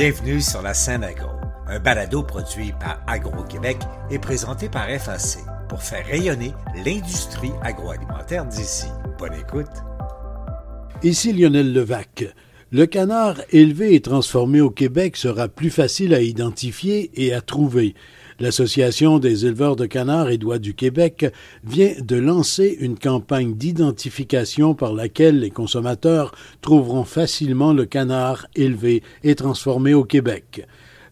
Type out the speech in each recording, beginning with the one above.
Bienvenue sur la scène agro, un balado produit par Agro-Québec et présenté par FAC pour faire rayonner l'industrie agroalimentaire d'ici. Bonne écoute. Ici Lionel Levac. Le canard élevé et transformé au Québec sera plus facile à identifier et à trouver. L'Association des éleveurs de canards et d'oies du Québec vient de lancer une campagne d'identification par laquelle les consommateurs trouveront facilement le canard élevé et transformé au Québec.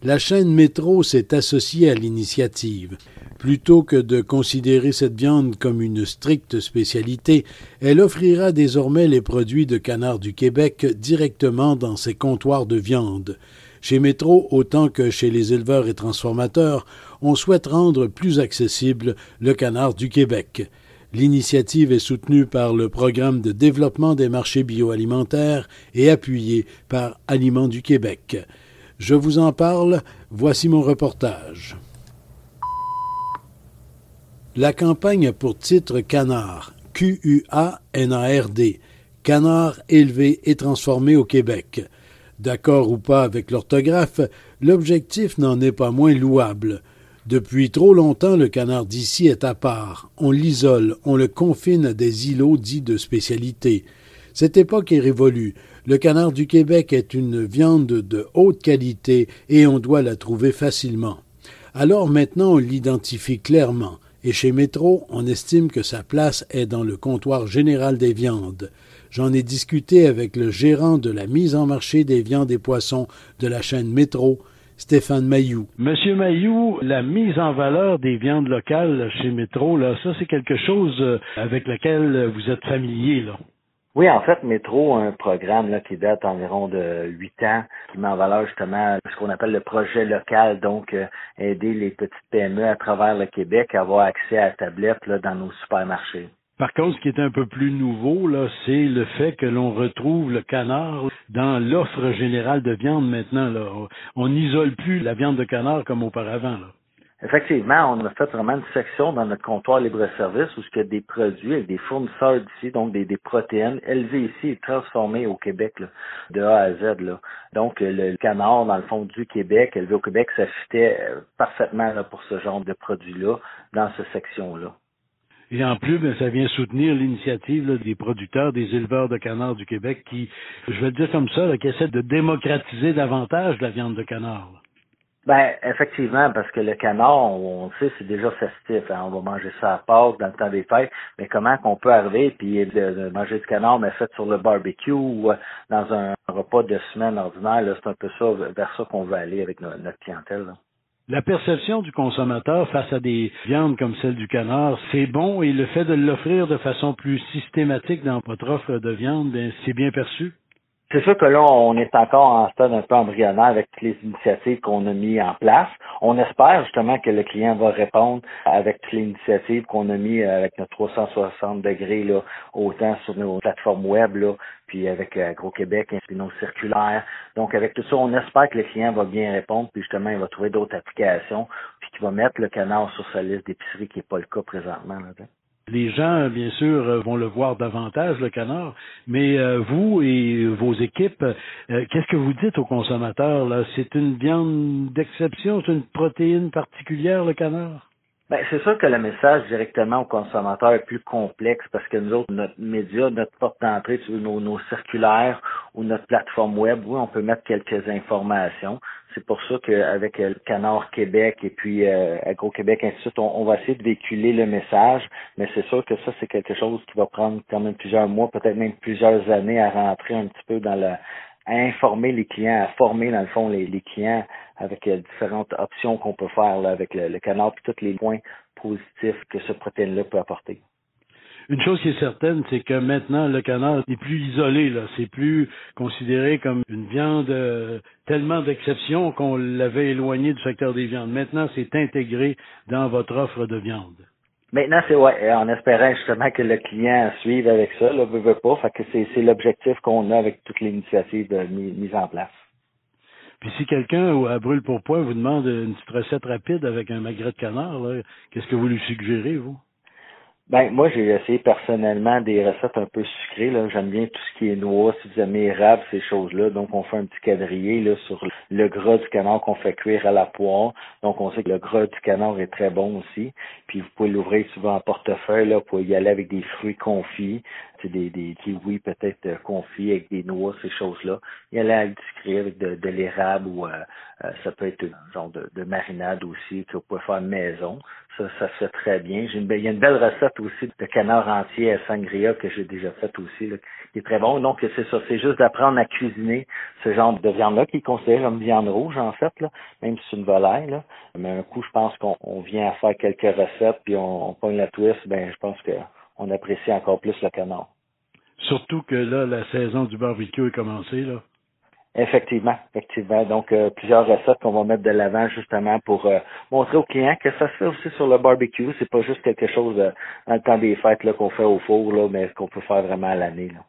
La chaîne Métro s'est associée à l'initiative. Plutôt que de considérer cette viande comme une stricte spécialité, elle offrira désormais les produits de canard du Québec directement dans ses comptoirs de viande. Chez Métro, autant que chez les éleveurs et transformateurs, on souhaite rendre plus accessible le canard du Québec. L'initiative est soutenue par le programme de développement des marchés bioalimentaires et appuyée par Aliments du Québec. Je vous en parle, voici mon reportage. La campagne a pour titre Canard, Q-U-A-N-A-R-D, Canard élevé et transformé au Québec. D'accord ou pas avec l'orthographe, l'objectif n'en est pas moins louable. Depuis trop longtemps, le canard d'ici est à part. On l'isole, on le confine à des îlots dits de spécialité. Cette époque est révolue. Le canard du Québec est une viande de haute qualité et on doit la trouver facilement. Alors maintenant on l'identifie clairement et chez Métro on estime que sa place est dans le comptoir général des viandes. J'en ai discuté avec le gérant de la mise en marché des viandes et poissons de la chaîne Métro, Stéphane Mayou. Monsieur Mayou, la mise en valeur des viandes locales chez Métro, là, ça c'est quelque chose euh, avec lequel vous êtes familier, là. Oui, en fait, Métro a un programme là, qui date environ de huit ans, qui met en valeur justement ce qu'on appelle le projet local, donc euh, aider les petites PME à travers le Québec à avoir accès à la tablette là, dans nos supermarchés. Par contre, ce qui est un peu plus nouveau, là, c'est le fait que l'on retrouve le canard dans l'offre générale de viande maintenant. Là. On n'isole plus la viande de canard comme auparavant. Là. Effectivement, on a fait vraiment une section dans notre comptoir libre-service où il y a des produits avec des fournisseurs d'ici, donc des, protéines élevées ici et transformées au Québec, là, de A à Z. Là. Donc, le, canard, dans le fond, du Québec, élevé au Québec, ça euh, parfaitement là, pour ce genre de produits-là dans cette section-là. Et en plus, ben, ça vient soutenir l'initiative des producteurs, des éleveurs de canards du Québec qui, je vais le dire comme ça, qui essaient de démocratiser davantage la viande de canard. Ben, effectivement, parce que le canard, on, sait, c'est déjà festif. Hein. On va manger ça à Pâques, dans le temps des fêtes. Mais comment qu'on peut arriver puis de, manger du canard, mais fait sur le barbecue ou euh, dans un repas de semaine ordinaire, c'est un peu ça, vers ça qu'on veut aller avec notre, clientèle. La perception du consommateur face à des viandes comme celle du canard, c'est bon et le fait de l'offrir de façon plus systématique dans votre offre de viande, ben, c'est bien perçu? C'est sûr que là, on est encore en stade un peu embryonnaire avec toutes les initiatives qu'on a mis en place. On espère justement que le client va répondre avec toutes les initiatives qu'on a mis avec notre 360 degrés, là, autant sur nos plateformes web, là, puis avec Agro-Québec, puis nos circulaires. Donc, avec tout ça, on espère que le client va bien répondre, puis justement, il va trouver d'autres applications, puis qu'il va mettre le canard sur sa liste d'épicerie, qui n'est pas le cas présentement. Là, les gens, bien sûr, euh, vont le voir davantage, le canard, mais euh, vous et vos équipes, euh, qu'est-ce que vous dites aux consommateurs? C'est une viande d'exception, c'est une protéine particulière, le canard? Ben, c'est sûr que le message directement au consommateur est plus complexe parce que nous autres, notre média, notre porte d'entrée, nos, nos circulaires ou notre plateforme web, oui, on peut mettre quelques informations. C'est pour ça qu'avec le Canard Québec et puis euh, Agro-Québec, ainsi on, on, va essayer de véhiculer le message, mais c'est sûr que ça, c'est quelque chose qui va prendre quand même plusieurs mois, peut-être même plusieurs années à rentrer un petit peu dans la à informer les clients, à former dans le fond les, les clients avec euh, différentes options qu'on peut faire là, avec le, canard et tous les points positifs que ce protéine-là peut apporter. Une chose qui est certaine, c'est que maintenant le canard n'est plus isolé, là. C'est plus considéré comme une viande euh, tellement d'exception qu'on l'avait éloigné du secteur des viandes. Maintenant, c'est intégré dans votre offre de viande. Maintenant, c'est ouais, en espérant justement que le client suive avec ça, là, veut, veut pas. Fait que c'est, l'objectif qu'on a avec toutes les initiatives de, mises en place. Puis si quelqu'un à brûle pour point vous demande une petite recette rapide avec un magret de canard, qu'est-ce que vous lui suggérez, vous? Ben moi j'ai essayé personnellement des recettes un peu sucrées. Là. J'aime bien tout ce qui est noix, si vous aimez érable, ces choses-là. Donc on fait un petit quadrillé là, sur le gras du canard qu'on fait cuire à la poire. Donc on sait que le gras du canard est très bon aussi. Puis vous pouvez l'ouvrir souvent en portefeuille, là, vous pouvez y aller avec des fruits confits, des, des kiwis peut-être euh, confits avec des noix, ces choses-là. Y aller à discret avec de, de l'érable ou euh, euh, ça peut être un genre de, de marinade aussi que vous pouvez faire maison. Ça, ça se fait très bien. J'ai une, il y a une belle recette aussi de canard entier à sangria que j'ai déjà faite aussi, là, qui est très bon. Donc, c'est ça. C'est juste d'apprendre à cuisiner ce genre de viande-là, qui est considéré comme viande rouge, en fait, là, même si c'est une volaille. Là. Mais un coup, je pense qu'on vient à faire quelques recettes, puis on, on pogne la twist, ben je pense qu'on apprécie encore plus le canard. Surtout que là, la saison du barbecue est commencée, là. Effectivement, effectivement. Donc, euh, plusieurs recettes qu'on va mettre de l'avant justement pour euh, montrer aux clients que ça se fait aussi sur le barbecue. C'est pas juste quelque chose euh, dans le temps des fêtes là qu'on fait au four, là, mais qu'on peut faire vraiment à l'année. Là.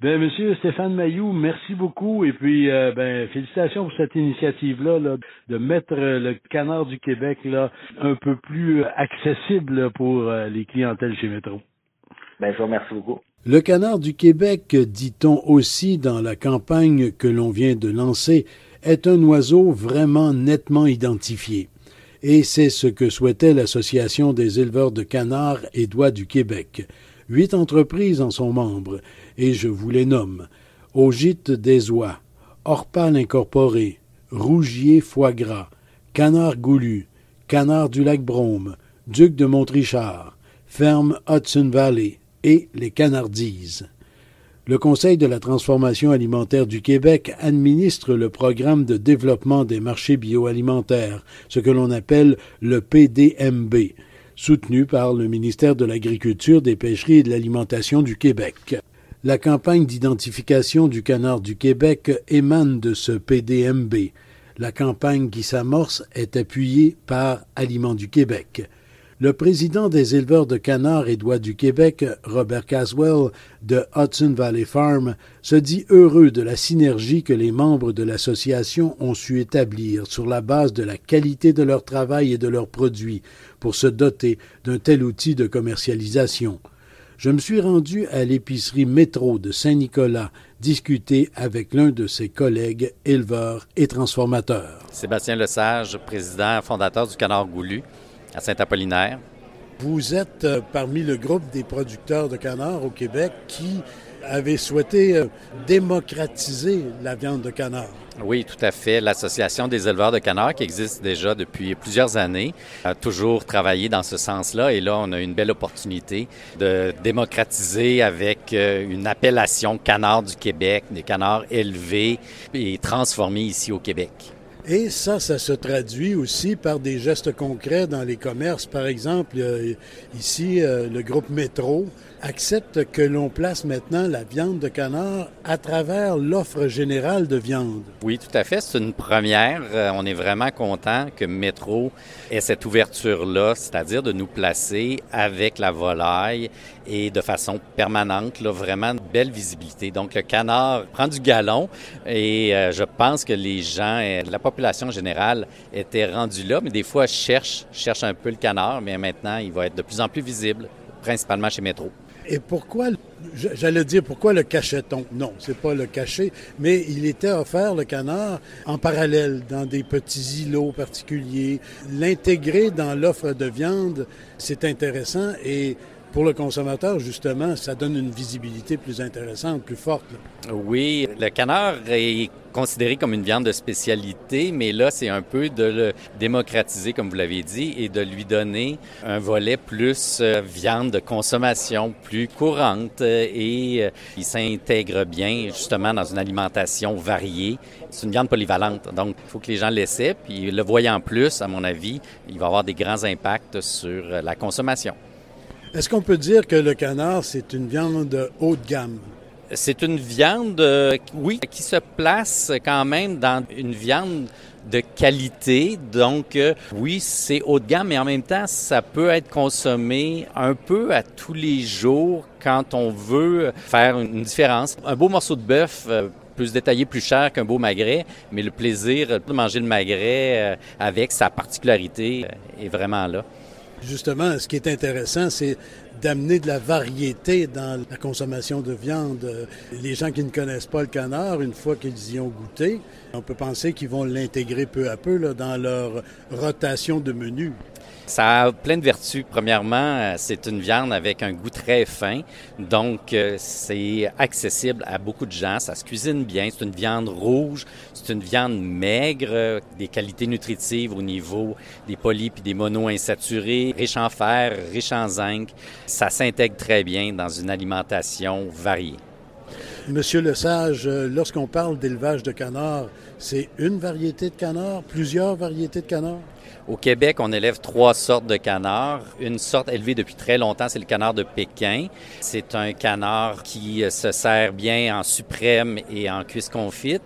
Ben, Monsieur Stéphane Mayou, merci beaucoup et puis ben félicitations pour cette initiative-là là, de mettre le canard du Québec là un peu plus accessible pour les clientèles chez Métro. Ben, je vous remercie beaucoup. Le canard du Québec, dit-on aussi dans la campagne que l'on vient de lancer, est un oiseau vraiment nettement identifié. Et c'est ce que souhaitait l'Association des éleveurs de canards et d'oies du Québec. Huit entreprises en sont membres, et je vous les nomme. Au gîte des oies, Orpal Incorporé, Rougier Foie Gras, Canard Goulu, Canard du Lac Brome, Duc de Montrichard, Ferme Hudson Valley, et les canardises. Le Conseil de la transformation alimentaire du Québec administre le programme de développement des marchés bioalimentaires, ce que l'on appelle le PDMB, soutenu par le ministère de l'Agriculture, des Pêcheries et de l'Alimentation du Québec. La campagne d'identification du canard du Québec émane de ce PDMB. La campagne qui s'amorce est appuyée par Aliments du Québec. Le président des éleveurs de canards et d'oies du Québec, Robert Caswell, de Hudson Valley Farm, se dit heureux de la synergie que les membres de l'association ont su établir sur la base de la qualité de leur travail et de leurs produits pour se doter d'un tel outil de commercialisation. Je me suis rendu à l'épicerie Métro de Saint-Nicolas discuter avec l'un de ses collègues éleveurs et transformateurs. Sébastien Lesage, président fondateur du Canard Goulu à Saint-Apollinaire. Vous êtes euh, parmi le groupe des producteurs de canard au Québec qui avait souhaité euh, démocratiser la viande de canard. Oui, tout à fait. L'Association des éleveurs de canard, qui existe déjà depuis plusieurs années, a toujours travaillé dans ce sens-là. Et là, on a une belle opportunité de démocratiser avec euh, une appellation canard du Québec, des canards élevés et transformés ici au Québec. Et ça, ça se traduit aussi par des gestes concrets dans les commerces. Par exemple, ici, euh, le groupe Métro accepte que l'on place maintenant la viande de canard à travers l'offre générale de viande. Oui, tout à fait. C'est une première. Euh, on est vraiment content que Métro ait cette ouverture-là, c'est-à-dire de nous placer avec la volaille et de façon permanente, là, vraiment une belle visibilité. Donc, le canard prend du galon et euh, je pense que les gens, la population générale était rendue là, mais des fois cherche, cherche un peu le canard, mais maintenant, il va être de plus en plus visible, principalement chez Métro. Et pourquoi, j'allais dire, pourquoi le cachait-on? Non, c'est pas le cacher, mais il était offert, le canard, en parallèle, dans des petits îlots particuliers. L'intégrer dans l'offre de viande, c'est intéressant et pour le consommateur, justement, ça donne une visibilité plus intéressante, plus forte. Oui, le canard est considéré comme une viande de spécialité, mais là, c'est un peu de le démocratiser, comme vous l'avez dit, et de lui donner un volet plus euh, viande de consommation, plus courante, euh, et euh, il s'intègre bien, justement, dans une alimentation variée. C'est une viande polyvalente, donc il faut que les gens l'essaient, puis le voyant plus, à mon avis, il va avoir des grands impacts sur la consommation. Est-ce qu'on peut dire que le canard, c'est une viande de haut de gamme? C'est une viande, euh, oui, qui se place quand même dans une viande de qualité. Donc, euh, oui, c'est haut de gamme, mais en même temps, ça peut être consommé un peu à tous les jours quand on veut faire une différence. Un beau morceau de bœuf euh, peut se détailler plus cher qu'un beau magret, mais le plaisir de manger le magret avec sa particularité est vraiment là. Justement, ce qui est intéressant, c'est d'amener de la variété dans la consommation de viande. Les gens qui ne connaissent pas le canard, une fois qu'ils y ont goûté, on peut penser qu'ils vont l'intégrer peu à peu dans leur rotation de menus. Ça a plein de vertus. Premièrement, euh, c'est une viande avec un goût très fin, donc euh, c'est accessible à beaucoup de gens. Ça se cuisine bien. C'est une viande rouge, c'est une viande maigre, euh, des qualités nutritives au niveau des poly et des monoinsaturés, riche en fer, riche en zinc. Ça s'intègre très bien dans une alimentation variée. Monsieur Lesage, lorsqu'on parle d'élevage de canards, c'est une variété de canards, plusieurs variétés de canards? Au Québec, on élève trois sortes de canards. Une sorte élevée depuis très longtemps, c'est le canard de Pékin. C'est un canard qui euh, se sert bien en suprême et en cuisse confite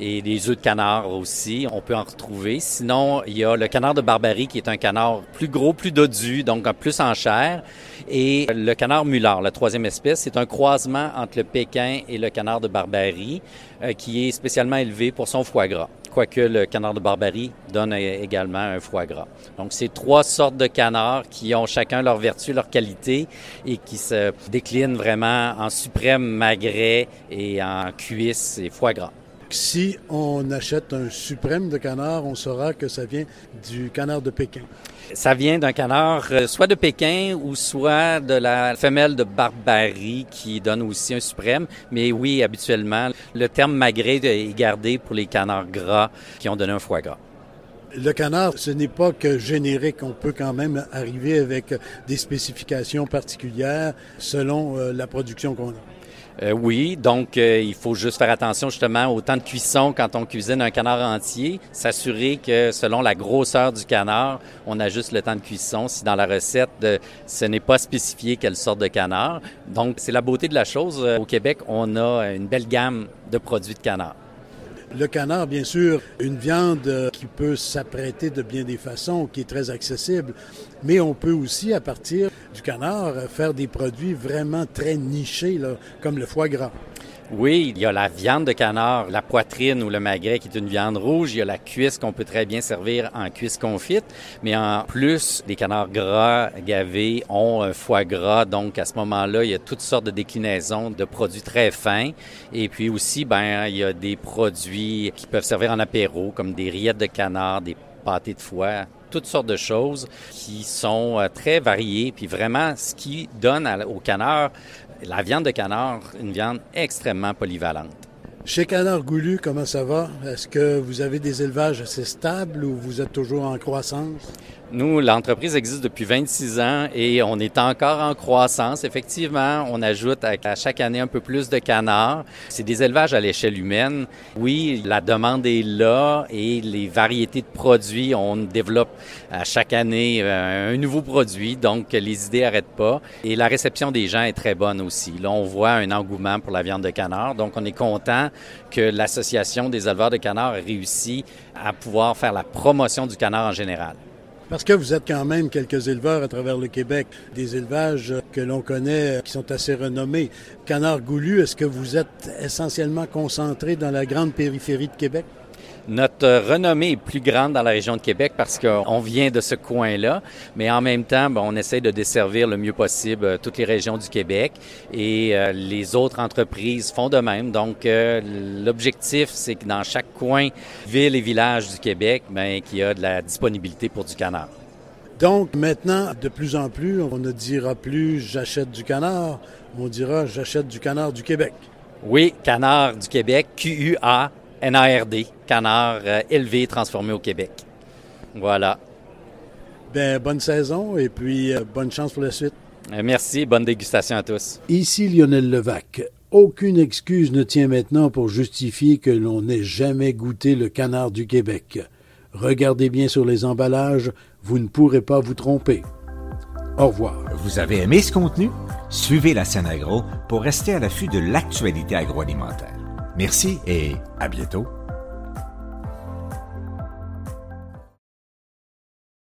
et des œufs de canard aussi, on peut en retrouver. Sinon, il y a le canard de Barbarie qui est un canard plus gros, plus dodu, donc plus en chair. Et le canard mulard, la troisième espèce, c'est un croisement entre le Pékin et le canard de Barbarie euh, qui est spécialement élevé pour son foie gras quoique le canard de Barbarie donne également un foie gras. Donc, c'est trois sortes de canards qui ont chacun leur vertu, leur qualité et qui se déclinent vraiment en suprême magret et en cuisse et foie gras. Si on achète un suprême de canard, on saura que ça vient du canard de Pékin. Ça vient d'un canard euh, soit de Pékin ou soit de la femelle de Barbarie qui donne aussi un suprême. Mais oui, habituellement, le terme magret est gardé pour les canards gras qui ont donné un foie gras. Le canard, ce n'est pas que générique. On peut quand même arriver avec des spécifications particulières selon euh, la production qu'on a. Euh, oui, donc euh, il faut juste faire attention justement au temps de cuisson quand on cuisine un canard entier, s'assurer que selon la grosseur du canard, on ajuste le temps de cuisson. Si dans la recette, ce n'est pas spécifié quelle sorte de canard. Donc c'est la beauté de la chose. Au Québec, on a une belle gamme de produits de canard. Le canard, bien sûr, une viande euh, qui peut s'apprêter de bien des façons, qui est très accessible, mais on peut aussi, à partir du canard, faire des produits vraiment très nichés, comme le foie gras. Oui, il y a la viande de canard, la poitrine ou le magret qui est une viande rouge. Il y a la cuisse qu'on peut très bien servir en cuisse confite. Mais en plus, les canards gras gavés ont un foie gras. Donc, à ce moment-là, il y a toutes sortes de déclinaisons de produits très fins. Et puis aussi, ben, il y a des produits qui peuvent servir en apéro, comme des rillettes de canard, des pâtés de foie, toutes sortes de choses qui sont euh, très variées. Puis vraiment, ce qui donne au canard la viande de canard, une viande extrêmement polyvalente. Chez Canard Goulu, comment ça va? Est-ce que vous avez des élevages assez stables ou vous êtes toujours en croissance? Nous, l'entreprise existe depuis 26 ans et on est encore en croissance. Effectivement, on ajoute à chaque année un peu plus de canards. C'est des élevages à l'échelle humaine. Oui, la demande est là et les variétés de produits, on développe à chaque année euh, un nouveau produit, donc les idées n'arrêtent pas. Et la réception des gens est très bonne aussi. Là, on voit un engouement pour la viande de canard, donc on est content que l'Association des éleveurs de canards ait réussi à pouvoir faire la promotion du canard en général. Parce que vous êtes quand même quelques éleveurs à travers le Québec, des élevages que l'on connaît, qui sont assez renommés. Canard Goulu, est-ce que vous êtes essentiellement concentré dans la grande périphérie de Québec? Notre renommée est plus grande dans la région de Québec parce qu'on vient de ce coin-là, mais en même temps, ben, on essaie de desservir le mieux possible euh, toutes les régions du Québec et euh, les autres entreprises font de même. Donc, euh, l'objectif, c'est que dans chaque coin, ville et village du Québec, ben, qu'il y a de la disponibilité pour du canard. Donc maintenant, de plus en plus, on ne dira plus j'achète du canard, on dira j'achète du canard du Québec. Oui, canard du Québec, Q-U-A NARD, canard euh, élevé transformé au Québec. Voilà. Ben, bonne saison et puis euh, bonne chance pour la suite. Euh, merci, bonne dégustation à tous. Ici Lionel Levac. Aucune excuse ne tient maintenant pour justifier que l'on n'ait jamais goûté le canard du Québec. Regardez bien sur les emballages, vous ne pourrez pas vous tromper. Au revoir. Vous avez aimé ce contenu? Suivez la scène agro pour rester à l'affût de l'actualité agroalimentaire. Merci et à bientôt.